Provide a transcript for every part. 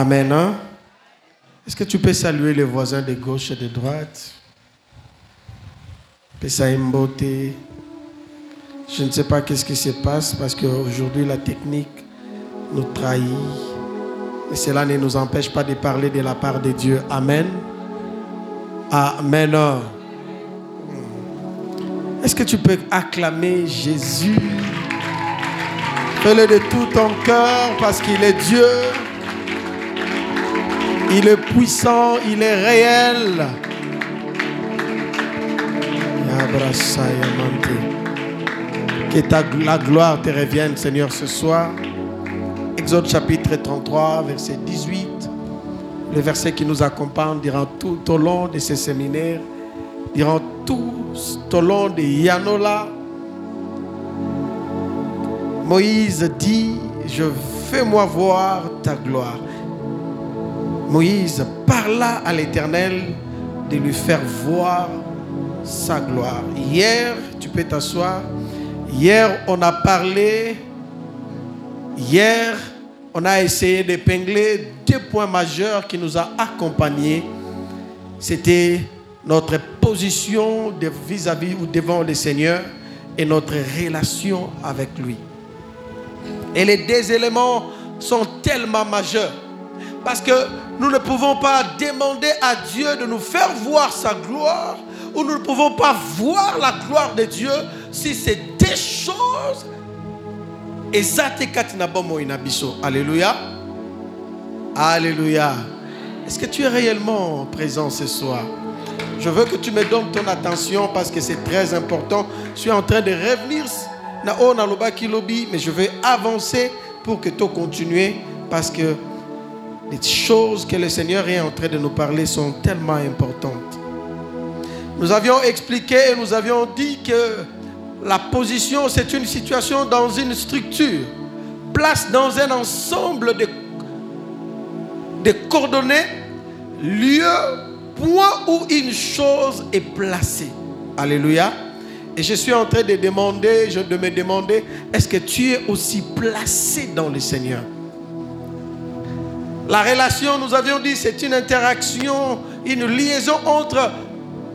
Amen. hein? Est-ce que tu peux saluer les voisins de gauche et de droite? Mbote. Je ne sais pas qu'est-ce qui se passe parce qu'aujourd'hui la technique nous trahit. Mais cela ne nous empêche pas de parler de la part de Dieu. Amen. Amen. Est-ce que tu peux acclamer Jésus? Fais-le de tout ton cœur parce qu'il est Dieu. Il est puissant, il est réel. Que ta, la gloire te revienne, Seigneur, ce soir. Exode chapitre 33, verset 18. Le verset qui nous accompagne durant tout au long de ces séminaires, durant tout au long de Yanola. Moïse dit, je fais-moi voir ta gloire. Moïse parla à l'Éternel de lui faire voir sa gloire. Hier, tu peux t'asseoir. Hier, on a parlé. Hier, on a essayé d'épingler deux points majeurs qui nous ont accompagnés. C'était notre position vis-à-vis ou devant le Seigneur et notre relation avec lui. Et les deux éléments sont tellement majeurs. Parce que nous ne pouvons pas demander à Dieu de nous faire voir sa gloire ou nous ne pouvons pas voir la gloire de Dieu si c'est des choses. Alléluia. Alléluia. Est-ce que tu es réellement présent ce soir? Je veux que tu me donnes ton attention parce que c'est très important. Je suis en train de revenir mais je vais avancer pour que tu continues parce que les choses que le Seigneur est en train de nous parler sont tellement importantes. Nous avions expliqué et nous avions dit que la position, c'est une situation dans une structure, place dans un ensemble de, coordonnées, lieu, point où une chose est placée. Alléluia. Et je suis en train de demander, de me demander, est-ce que tu es aussi placé dans le Seigneur? La relation, nous avions dit, c'est une interaction, une liaison entre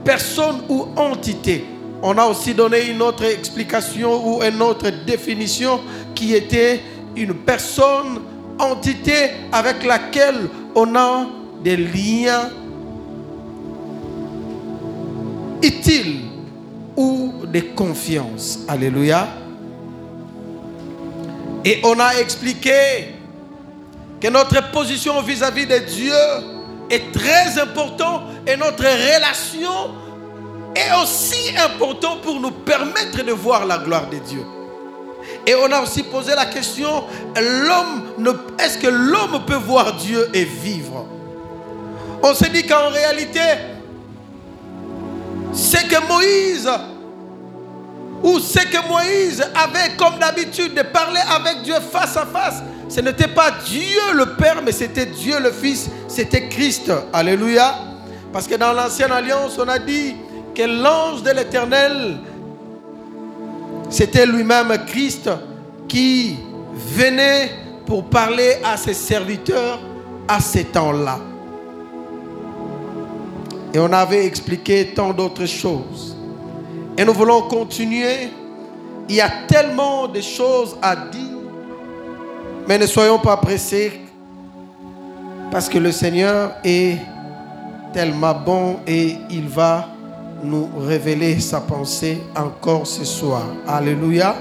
personne ou entité. On a aussi donné une autre explication ou une autre définition qui était une personne, entité avec laquelle on a des liens utiles ou de confiance. Alléluia. Et on a expliqué que notre position vis-à-vis de Dieu est très importante et notre relation est aussi importante pour nous permettre de voir la gloire de Dieu. Et on a aussi posé la question, l'homme, est-ce que l'homme peut voir Dieu et vivre? On s'est dit qu'en réalité, c'est que Moïse, ou c'est que Moïse avait comme d'habitude de parler avec Dieu face à face, ce n'était pas Dieu le Père, mais c'était Dieu le Fils, c'était Christ. Alléluia. Parce que dans l'ancienne alliance, on a dit que l'ange de l'Éternel, c'était lui-même Christ qui venait pour parler à ses serviteurs à ces temps-là. Et on avait expliqué tant d'autres choses. Et nous voulons continuer. Il y a tellement de choses à dire. Mais ne soyons pas pressés. Parce que le Seigneur est tellement bon et il va nous révéler sa pensée encore ce soir. Alléluia.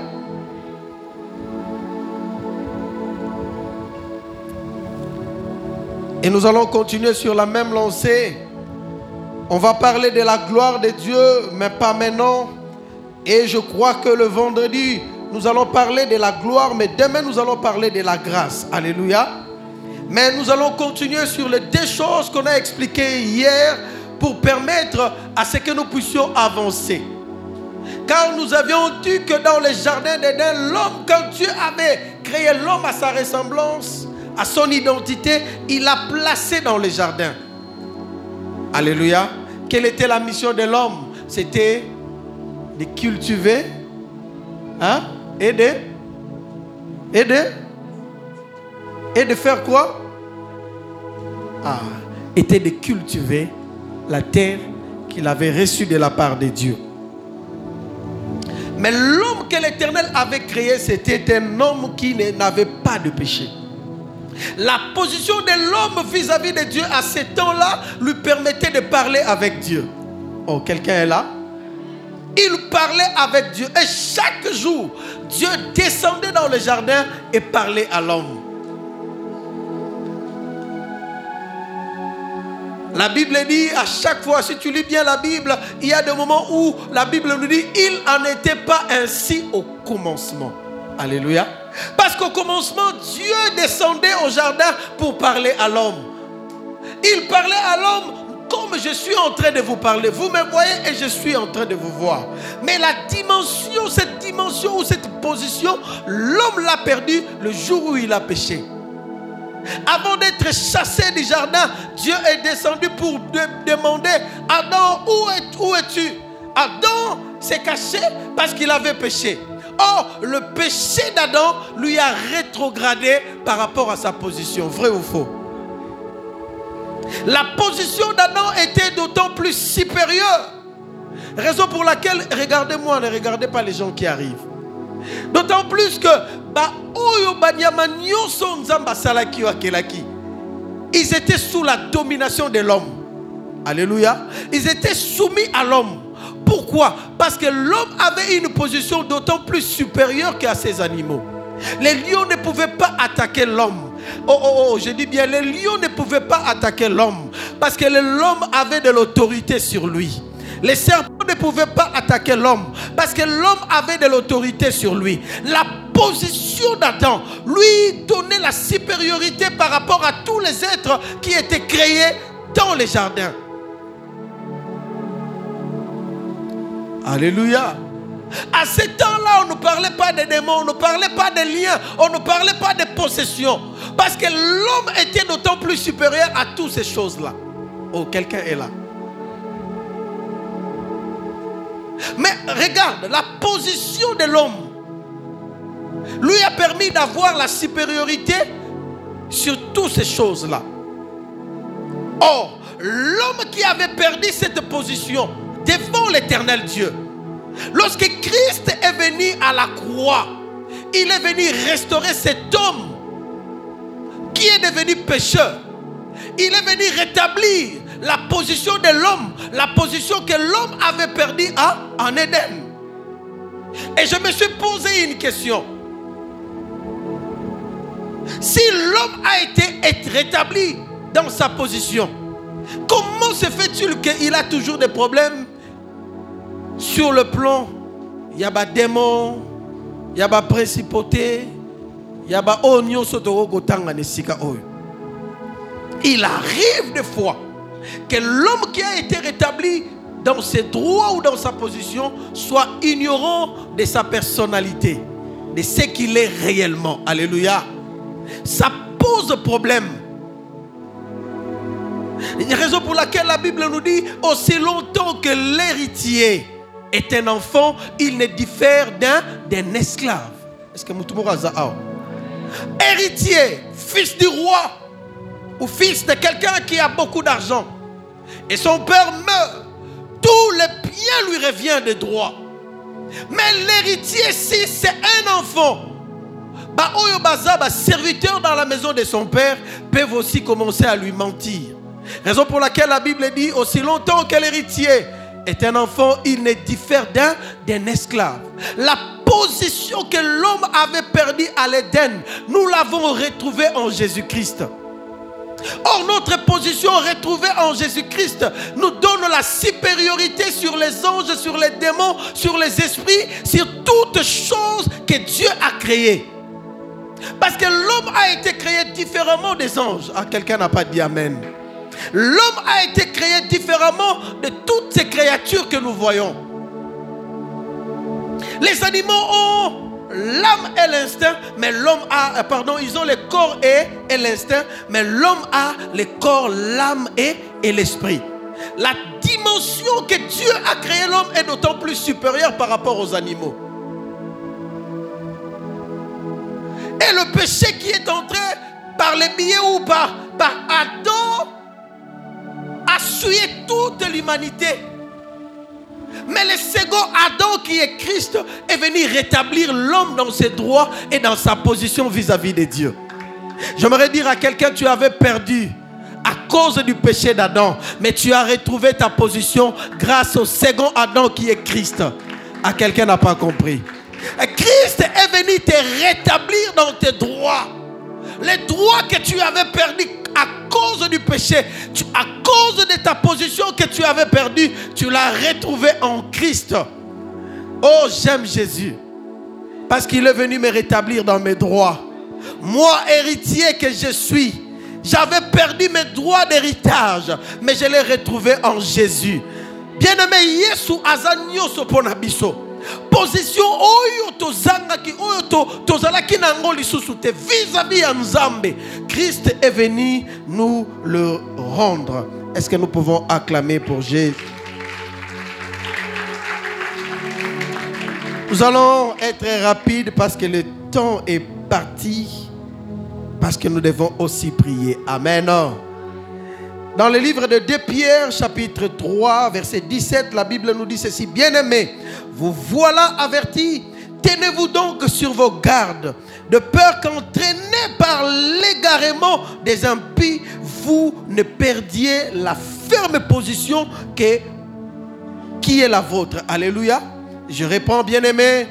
Et nous allons continuer sur la même lancée. On va parler de la gloire de Dieu, mais pas maintenant. Et je crois que le vendredi, nous allons parler de la gloire, mais demain, nous allons parler de la grâce. Alléluia. Mais nous allons continuer sur les deux choses qu'on a expliquées hier pour permettre à ce que nous puissions avancer. Car nous avions dit que dans le jardin d'Éden, l'homme, quand Dieu avait créé l'homme à sa ressemblance, à son identité, il l'a placé dans le jardin. Alléluia. Quelle était la mission de l'homme? C'était de cultiver hein, et de, et de, faire quoi? Ah, était de cultiver la terre qu'il avait reçue de la part de Dieu. Mais l'homme que l'Éternel avait créé, c'était un homme qui n'avait pas de péché. La position de l'homme vis-à-vis de Dieu à ce temps-là lui permettait de parler avec Dieu. Oh, quelqu'un est là? Il parlait avec Dieu. Et chaque jour, Dieu descendait dans le jardin et parlait à l'homme. La Bible dit à chaque fois, si tu lis bien la Bible, il y a des moments où la Bible nous dit, il n'en était pas ainsi au commencement. Alléluia. Parce qu'au commencement, Dieu descendait au jardin pour parler à l'homme. Il parlait à l'homme comme je suis en train de vous parler. Vous me voyez et je suis en train de vous voir. Mais la dimension, cette dimension ou cette position, l'homme l'a perdu le jour où il a péché. Avant d'être chassé du jardin, Dieu est descendu pour demander, Adam, où es-tu? Adam s'est caché parce qu'il avait péché. Or, le péché d'Adam lui a rétrogradé par rapport à sa position. Vrai ou faux? La position d'Adam était d'autant plus supérieure. Raison pour laquelle, regardez-moi, ne regardez pas les gens qui arrivent. D'autant plus que ils étaient sous la domination de l'homme. Alléluia. Ils étaient soumis à l'homme. Pourquoi? Parce que l'homme avait une position d'autant plus supérieure qu'à ses animaux. Les lions ne pouvaient pas attaquer l'homme. Oh, oh, oh, je dis bien, les lions ne pouvaient pas attaquer l'homme. Parce que l'homme avait de l'autorité sur lui. Les serpents ne pouvaient pas attaquer l'homme parce que l'homme avait de l'autorité sur lui. La position d'Adam lui donnait la supériorité par rapport à tous les êtres qui étaient créés dans les jardins. Alléluia. À ce temps-là, on ne parlait pas des démons, on ne parlait pas des liens, on ne parlait pas des possessions. Parce que l'homme était d'autant plus supérieur à toutes ces choses-là. Oh, quelqu'un est là. Mais regarde, la position de l'homme lui a permis d'avoir la supériorité sur toutes ces choses-là. Or, l'homme qui avait perdu cette position devant l'éternel Dieu, lorsque Christ est venu à la croix, il est venu restaurer cet homme qui est devenu pécheur. Il est venu rétablir la position de l'homme, la position que l'homme avait perdue en Éden. Et je me suis posé une question. Si l'homme a été rétabli dans sa position, comment se fait-il qu'il a toujours des problèmes? Sur le plan Il y a des démons, il y a des principautés, il y a Il arrive des fois que l'homme qui a été rétabli dans ses droits ou dans sa position soit ignorant de sa personnalité, de ce qu'il est réellement. Alléluia. Ça pose problème. Une raison pour laquelle la Bible nous dit, aussi longtemps que l'héritier est un enfant, il ne diffère d'un, esclave. Est-ce que Héritier, fils du roi, ou fils de quelqu'un qui a beaucoup d'argent, et son père meurt, tout le bien lui revient de droit. Mais l'héritier, si c'est un enfant, bah, bah, serviteur dans la maison de son père, peuvent aussi commencer à lui mentir. Raison pour laquelle la Bible dit aussi longtemps que l'héritier est un enfant, il ne diffère d'un esclave. La position que l'homme avait perdue à l'Éden, nous l'avons retrouvée en Jésus-Christ. Or, notre position retrouvée en Jésus-Christ nous donne la supériorité sur les anges, sur les démons, sur les esprits, sur toutes choses que Dieu a créées. Parce que l'homme a été créé différemment des anges. Ah, quelqu'un n'a pas dit Amen. L'homme a été créé différemment de toutes ces créatures que nous voyons. Les animaux ont l'âme et l'instinct, mais l'homme a, euh, pardon, ils ont le corps et, l'instinct, mais l'homme a le corps, l'âme et, l'esprit. La dimension que Dieu a créé l'homme est d'autant plus supérieure par rapport aux animaux. Et le péché qui est entré par les billets ou par, par Adam tué toute l'humanité. Mais le second Adam qui est Christ est venu rétablir l'homme dans ses droits et dans sa position vis-à-vis de Dieu. J'aimerais dire à quelqu'un, tu avais perdu à cause du péché d'Adam, mais tu as retrouvé ta position grâce au second Adam qui est Christ. À quelqu'un n'a pas compris. Christ est venu te rétablir dans tes droits. Les droits que tu avais perdus à cause du péché, à cause de ta position que tu avais perdue, tu l'as retrouvé en Christ. Oh, j'aime Jésus. Parce qu'il est venu me rétablir dans mes droits. Moi, héritier que je suis, j'avais perdu mes droits d'héritage, mais je l'ai retrouvé en Jésus. Bien-aimé, Yesu azanyo soponabiso. Position oyo tozangaki oyo tozalaki nango lisusu te vis-à-vis ya Nzambe. Christ est venu nous le rendre. Est-ce que nous pouvons acclamer pour Jésus? Nous allons être rapides parce que le temps est parti. Parce que nous devons aussi prier. Amen. Dans le livre de 2 Pierre, chapitre 3, verset 17, la Bible nous dit ceci. Bien-aimés, vous voilà avertis. Tenez-vous donc sur vos gardes, de peur qu'entraînés par l'égarement des impies, vous ne perdiez la ferme position que, qui est la vôtre. Alléluia. Je réponds, bien-aimés,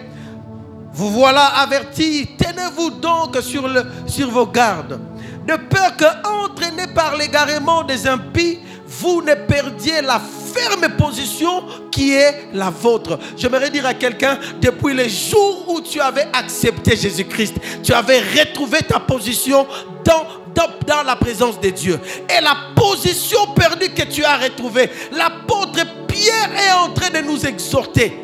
vous voilà avertis. Tenez-vous donc sur, vos gardes, de peur qu'entraînés par l'égarement des impies, vous ne perdiez la ferme position qui est la vôtre. J'aimerais dire à quelqu'un, depuis le jour où tu avais accepté Jésus-Christ, tu avais retrouvé ta position dans, dans, dans, la présence de Dieu. Et la position perdue que tu as retrouvée, l'apôtre Pierre est en train de nous exhorter.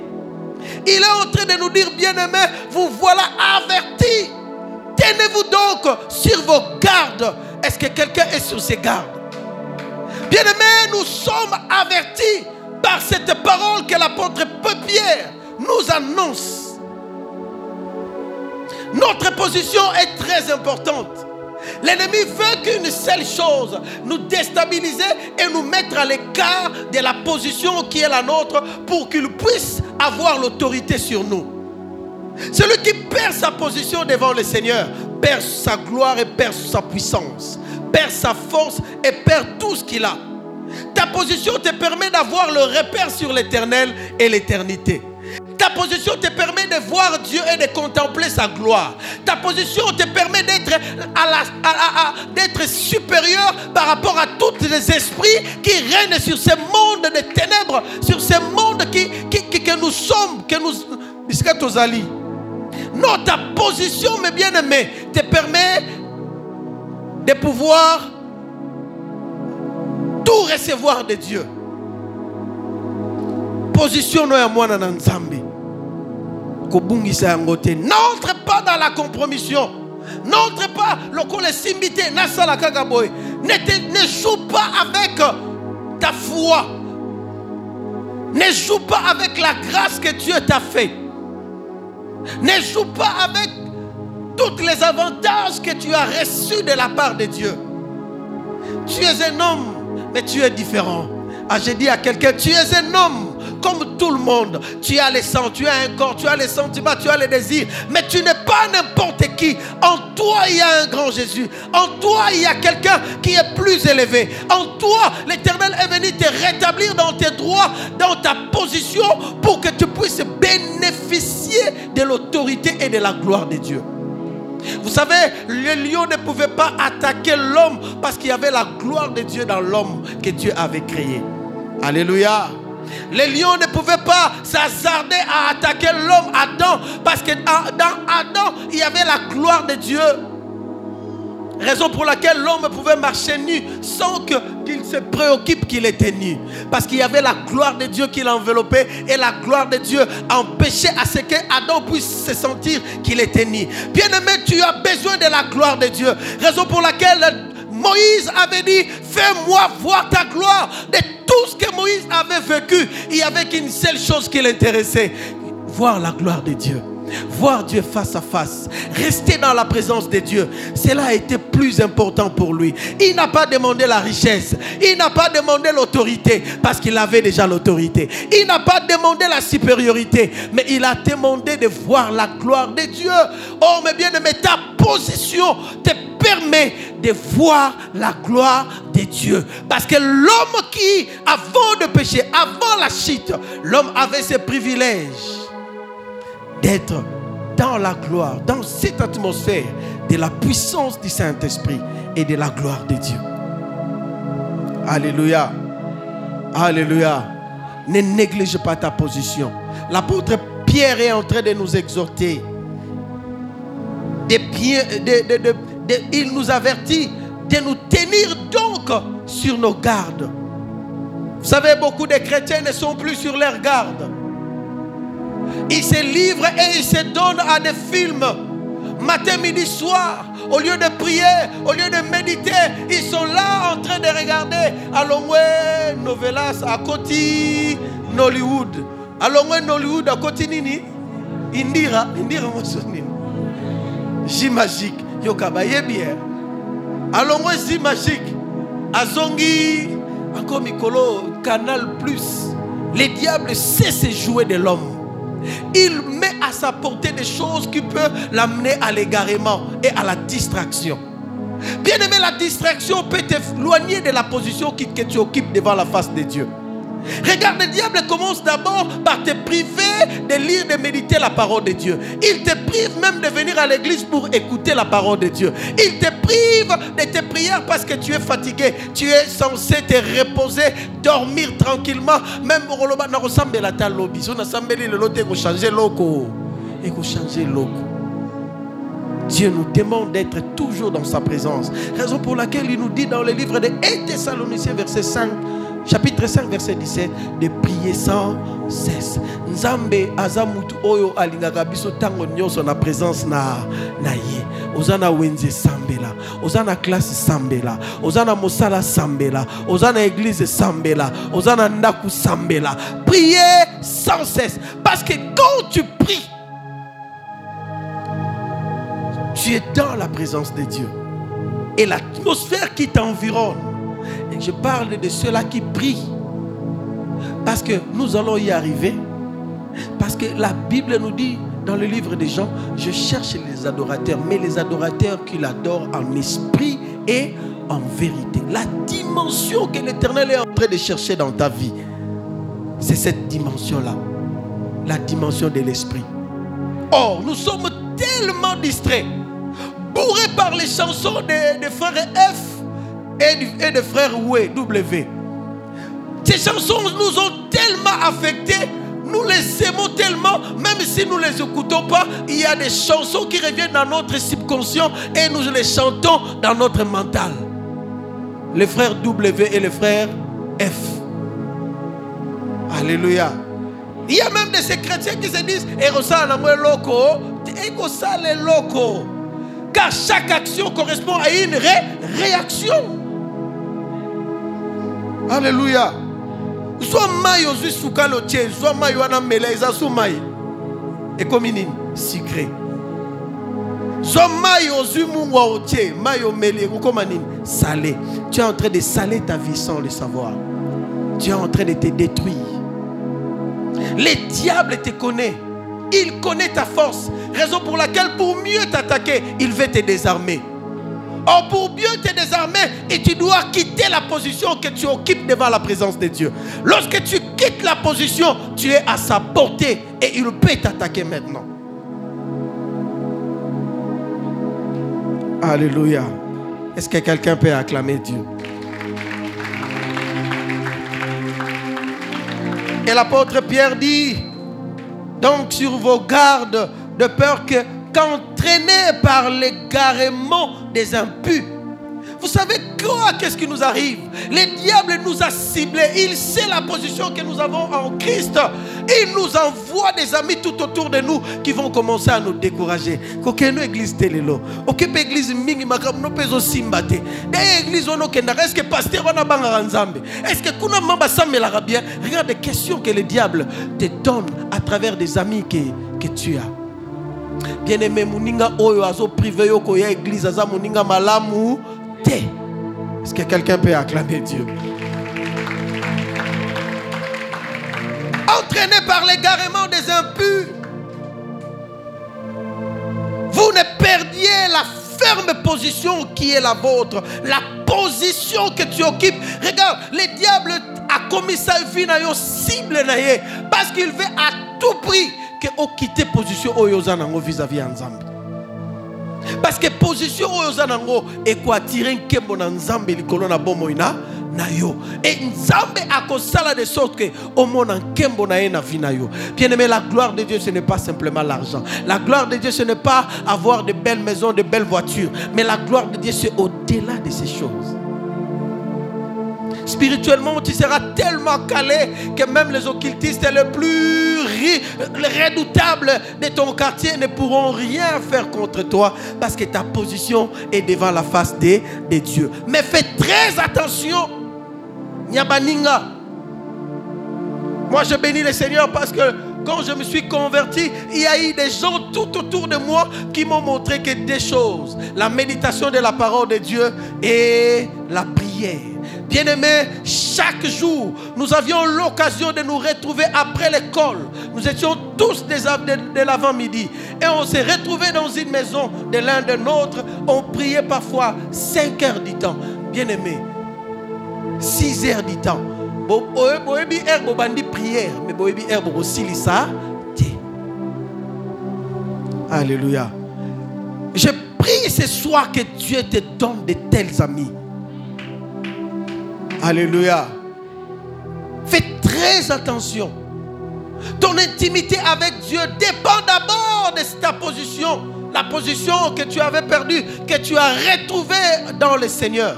Il est en train de nous dire, bien-aimés, vous voilà avertis. Tenez-vous donc sur vos gardes. Est-ce que quelqu'un est sur ses gardes? Bien-aimés, nous sommes avertis par cette parole que l'apôtre Pierre nous annonce. Notre position est très importante. L'ennemi veut qu'une seule chose, nous déstabiliser et nous mettre à l'écart de la position qui est la nôtre pour qu'il puisse avoir l'autorité sur nous. Celui qui perd sa position devant le Seigneur perd sa gloire et perd sa puissance, perd sa force et perd tout ce qu'il a. Ta position te permet d'avoir le repère sur l'éternel et l'éternité. Ta position te permet de voir Dieu et de contempler sa gloire. Ta position te permet d'être, supérieur par rapport à tous les esprits qui règnent sur ce monde de ténèbres, sur ce monde qui, qui, que nous sommes, que nous... Non, ta position, mes bien-aimés, te permet de pouvoir tout recevoir de Dieu. Position no ya mwana na nzambe. Kobungisa yango te. N'entre pas dans la compromission. N'entre pas lokola. Ne, te, ne joue pas avec ta foi. Ne joue pas avec la grâce que Dieu t'a fait. Ne joue pas avec tous les avantages que tu as reçus de la part de Dieu. Tu es un homme mais tu es différent. Ah, j'ai dit à quelqu'un, tu es un homme comme tout le monde. Tu as les sens, tu as un corps, tu as les sentiments, tu as les désirs. Mais tu n'es pas n'importe qui. En toi, il y a un grand Jésus. En toi, il y a quelqu'un qui est plus élevé. En toi, l'Éternel est venu te rétablir dans tes droits, dans ta position, pour que tu puisses bénéficier de l'autorité et de la gloire de Dieu. Vous savez, le lion ne pouvait pas attaquer l'homme parce qu'il y avait la gloire de Dieu dans l'homme que Dieu avait créé. Alléluia. Les lions ne pouvaient pas s'hasarder à attaquer l'homme Adam parce que dans Adam, il y avait la gloire de Dieu. Raison pour laquelle l'homme pouvait marcher nu sans qu'il se préoccupe qu'il était nu. Parce qu'il y avait la gloire de Dieu qui l'enveloppait et la gloire de Dieu empêchait à ce que Adam puisse se sentir qu'il était nu. Bien-aimé, tu as besoin de la gloire de Dieu. Raison pour laquelle Moïse avait dit, fais-moi voir ta gloire. De tout ce que Moïse avait vécu, il n'y avait qu'une seule chose qui l'intéressait, voir la gloire de Dieu. voir Dieu face à face, rester dans la présence de Dieu, cela a été plus important pour lui. Il n'a pas demandé la richesse, il n'a pas demandé l'autorité, parce qu'il avait déjà l'autorité. Il n'a pas demandé la supériorité, mais il a demandé de voir la gloire de Dieu. Oh, mais bien aimé, ta position permet de voir la gloire de Dieu. Parce que l'homme qui, avant de pécher, avant la chute, l'homme avait ce privilège d'être dans la gloire, dans cette atmosphère de la puissance du Saint-Esprit et de la gloire de Dieu. Alléluia. Alléluia. Ne néglige pas ta position. L'apôtre Pierre est en train de nous exhorter. Il nous avertit de nous tenir donc sur nos gardes. Vous savez, beaucoup de chrétiens ne sont plus sur leur garde. Ils se livrent et ils se donnent à des films. Matin, midi, soir, au lieu de prier, au lieu de méditer, ils sont là en train de regarder Alongwe, Novelas, à côté Nollywood. Alongwe, Nollywood, à côté Nini? Indira, Indira, J magique, Yokabaye bien. Alongwe, J magique. Azongi, encore Mikolo, Canal Plus. Les diables sait se jouer de l'homme. Il met à sa portée des choses qui peuvent l'amener à l'égarement et à la distraction. Bien aimé, la distraction peut t'éloigner de la position que tu occupes devant la face de Dieu. Regarde, le diable commence d'abord par te priver de lire, de méditer la parole de Dieu. Il te prive même de venir à l'église pour écouter la parole de Dieu. Il te prive de tes prières parce que tu es fatigué. Tu es censé te reposer, dormir tranquillement. Même le ressemble à ta lobby. Loco. Loco. Dieu nous demande d'être toujours dans sa présence. Raison pour laquelle il nous dit dans le livre de 1 Thessaloniciens, verset 5 chapitre 5 verset 17 de prier sans cesse. Nzambe aza mutu oyo alingaka biso ntango nyonso présence na, na ye. Oza sambela oza na sambela oza na sambela oza église sambela oza na sambela. Prier sans cesse parce que quand tu pries tu es dans la présence de Dieu. Et l'atmosphère qui t'environne je parle de ceux-là qui prient. Parce que nous allons y arriver. Parce que la Bible nous dit dans le livre des gens, je cherche les adorateurs, mais les adorateurs qui l'adorent en esprit et en vérité. La dimension que l'Éternel est en train de chercher dans ta vie, c'est cette dimension-là. La dimension de l'esprit. Or, nous sommes tellement distraits, bourrés par les chansons des frères F et, de frères Oué, W. Ces chansons nous ont tellement affectés, nous les aimons tellement, même si nous ne les écoutons pas, il y a des chansons qui reviennent dans notre subconscient et nous les chantons dans notre mental. Les frères W et les frères F. Alléluia. Il y a même de ces chrétiens qui se disent loco, loco. Car chaque action correspond à une réaction. Alléluia. zwa mai ozwi sukalo tie zwa mai wana mela eza su mai ekomi nini sikre zwa mai ozwi mungwa otie mai omeli ekokoma nini salé tu es en train de saler ta vie sans le savoir. Tu es en train de te détruire. Le diable te connaît il connaît ta force. Raison pour laquelle pour mieux t'attaquer il veut te désarmer Oh, pour mieux te désarmer, et tu dois quitter la position que tu occupes devant la présence de Dieu. Lorsque tu quittes la position, tu es à sa portée et il peut t'attaquer maintenant. Alléluia. Est-ce que quelqu'un peut acclamer Dieu? Et l'apôtre Pierre dit, donc sur vos gardes, de peur que qu'entraînés par l'égarement des impus. Vous savez quoi? Qu'est-ce qui nous arrive? Le diable nous a ciblés. Il sait la position que nous avons en Christ. Il nous envoie des amis tout autour de nous qui vont commencer à nous décourager. Kokeno église telelo. Okepe église mingi makamno pezo simbate. D'ailleurs église ono kendara. Est-ce que pasteur wana banga nzambe Est-ce que kuna mamba samelara bien? Regarde les questions que le diable te donne à travers des amis que, que tu as. Bien aimé moninga oyo azoprive yo koya église aza moninga malamu est-ce que quelqu'un peut acclamer dieu? Entraîné par l'égarement des impurs vous ne perdiez la ferme position qui est la vôtre, la position que tu occupes. Regarde, le diable a commis sa vie na yo cible parce qu'il veut à tout prix que o quitte position oyo vis-à-vis ya nzambe. Parce que position oyo nango ekoatire nkembo na nzambe likolo na bomoi na yo. Akosala de sorte que omona nkembo na na vie bien aimé la gloire de Dieu ce n'est pas simplement l'argent. La gloire de Dieu ce n'est pas avoir de belles maisons de belles voitures. Mais la gloire de Dieu c'est au-delà de ces choses Spirituellement, tu seras tellement calé que même les occultistes les plus redoutables de ton quartier ne pourront rien faire contre toi parce que ta position est devant la face des, des dieux. Mais fais très attention Nyabaninga. Moi, je bénis le Seigneur parce que quand je me suis converti, il y a eu des gens tout autour de moi qui m'ont montré que des choses, la méditation de la parole de Dieu et la prière. Bien-aimés, chaque jour, nous avions l'occasion de nous retrouver après l'école. Nous étions tous des, de, l'avant-midi. Et on s'est retrouvés dans une maison de l'un de nôtres. On priait parfois 5 heures du temps. Bien-aimés, 6 heures du temps prière alléluia je prie ce soir que Dieu te donne de tels amis alléluia fais très attention ton intimité avec Dieu dépend d'abord de ta position la position que tu avais perdue que tu as retrouvée dans le Seigneur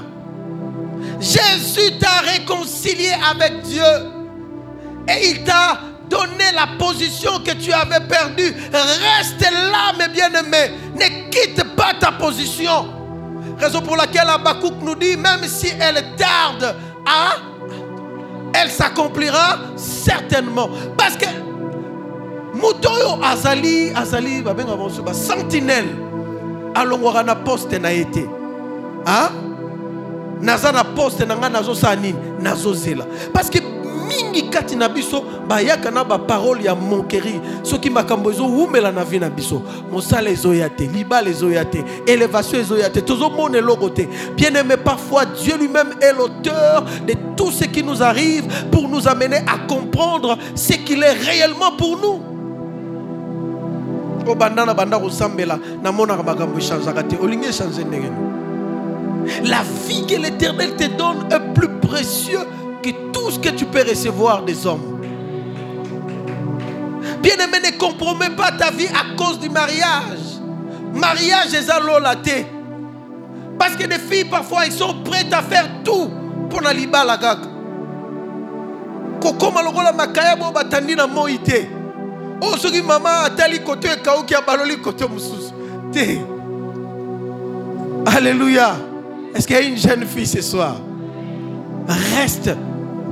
Jésus t'a réconcilié avec Dieu. Et il t'a donné la position que tu avais perdue. Reste là, mes bien-aimés. Ne quitte pas ta position. Raison pour laquelle Abakouk nous dit, même si elle tarde à... Elle s'accomplira certainement. Parce que Moutoyo Azali, Azali, sentinelle, alongwaka na poste na été. Hein? naza na poste na ngai nazosala nini? Nazozela parce que mingi kati na biso bayaka na baparole ya monkeri soki makambo ezowumela na vie na biso mosala ezoya te libala ezoya te élévation ezoya te tozomona eloko te. Bien aimé parfois dieu lui-même est l'auteur de tout ce qui nous arrive pour nous amener à comprendre ce qu'il est réellement pour nous. Obanda na banda kosambela namonaka makambo echangeaka te. Olingi echange ndenge la vie que l'Éternel te donne est plus précieux que tout ce que tu peux recevoir des hommes. Bien-aimé, ne compromets pas ta vie à cause du mariage. Mariage est à thé. Parce que des filles, parfois, ils sont prêtes à faire tout pour la liba la gaga. kokoma lokola makaya bo batandi na moi te oyo soki mama atali koto ekauki abaloli koto mosusu te Alléluia. Est-ce qu'il y a une jeune fille ce soir? Reste.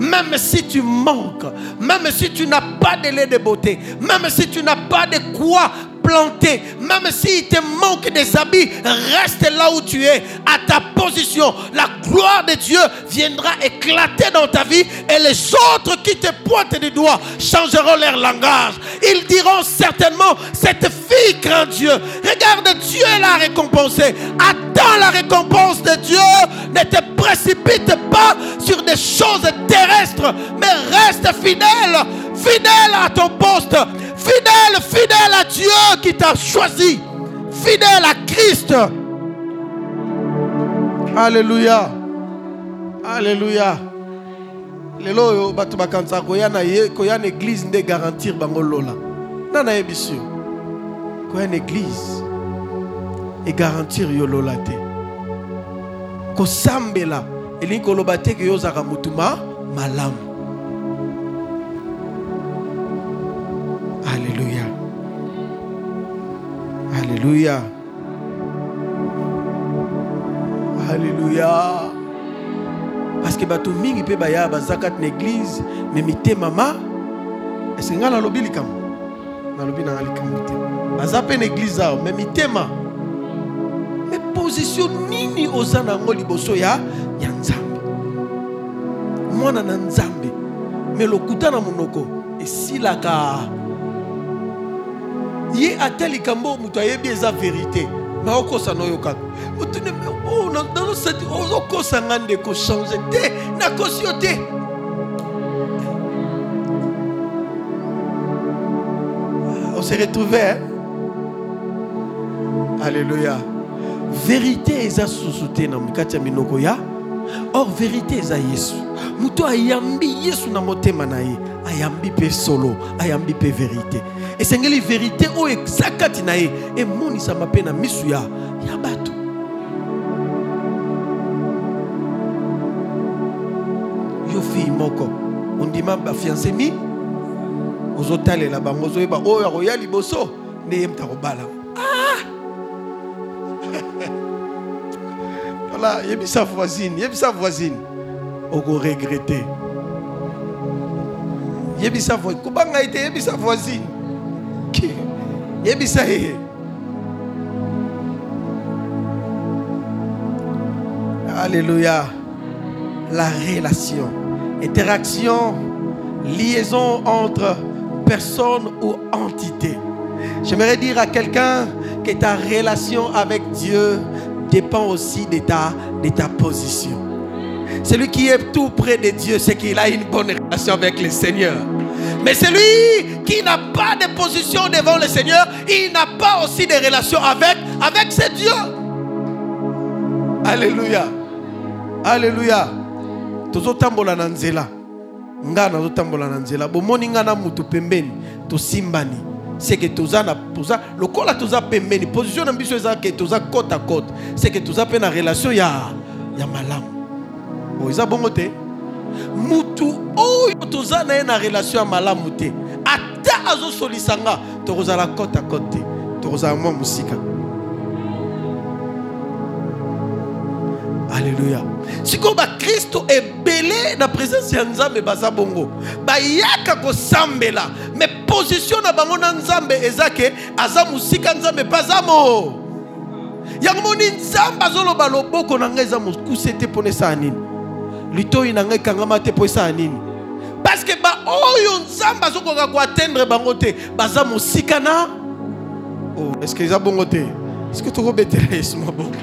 Même si tu manques, même si tu n'as pas de lait de beauté, même si tu n'as pas de quoi planter, même s'il te manque des habits, reste là où tu es, à ta position. La gloire de Dieu viendra éclater dans ta vie et les autres qui te pointent du doigt changeront leur langage. Ils diront certainement, cette fille craint Dieu. Regarde, Dieu l'a récompensé. Attends la récompense de Dieu. Ne te précipite pas sur des choses terrestres, mais reste fidèle, fidèle à ton poste Fidèle, fidèle à Dieu qui t'a choisi. Fidèle à Christ. Alléluia. Alléluia. lelo lola koya na église egarantir yo lola te kosambela elingi koloba te ke yo ozalaka motu. Alléluia. Parce que bato mingi pe baya bazakat na église mais mite mama est-ce que nga nalobi likambo? Nalobi na likambo te baza mpe na église awa me mitema. Me position nini oza nango liboso ya ya nzambe? Mwana na nzambe. Me lokuta na monoko esilaka. Ye ata likambo moto ayebi eza verité me okosa na oyo kaka. Otune nanosati ozokosa nga ndeko change te nakosi yo te. On se retrouvait hein? Alléluia. Vérité eza susu te na kati ya minoko ya or vérité eza yesu. Moto ayambi yesu na motema na ye ayambi mpe solo ayambi mpe vérité. Esengeli vérité oyo eza kati na ye emonisama mpe na misu ya ya bato. Yo fille moko ondima bafiance mi? Ozotalela bango ozoyeba oyo akoya liboso nde ye akobala voilà yebisa voisine yebisa voisine. Okoregrete yebisa voisine kubanga ye te yebisa voisine. Yebisa ye. Alléluia. La relation interaction liaison entre personne ou entité. J'aimerais dire à quelqu'un que ta relation avec Dieu dépend aussi de ta, de ta position. Celui qui est tout près de Dieu, c'est qu'il a une bonne relation avec le Seigneur. Mais celui qui n'a pas de position devant le Seigneur, il n'a pas aussi de relation avec, avec ce Dieu. Alléluia. Alléluia. tozotambola na nzela nga nazotambola bomoni na pembeni tosimbani seke toza na toza lokola toza pembeni position na biso eza ke toza côte à côte seke toza mpe na relation ya ya malamu. O eza bongo te? Mutu oyo toza na ye na relation ya malamu te ata azosolisa nga tokozala côte à côte te tokozala mwa mosika alleluya sikoyo bakristo ebele na présence ya nzambe baza bongo. Bayaka kosambela me position na bango na nzambe eza ke aza mosika nzambe mpe aza mo yango moni nzambe azoloba loboko na ngai eza mokuse te mpona esala nini? Litoi na ngai ekangama te mpo nini? Parceke baoyo nzambe azokoka koatteindre bango te baza mosika na? Oh, estce eza bongo te? Estce tokobetela yesu maboko?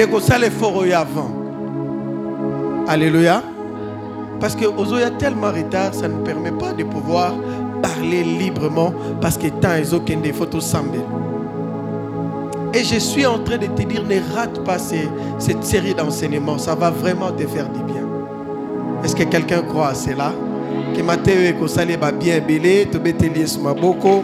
Ndeko effort oyo avant. Alléluia. Parce que ozoya tellement retard ça ne permet pas de pouvoir parler librement parce que temps ezokende il faut tosambela et je suis en train de te dire ne rate pas cette série d'enseignements. Ça va vraiment te faire du bien. Est-ce que quelqu'un croit à cela? Que mateyo ekosali babien ebele tobeteli yesu maboko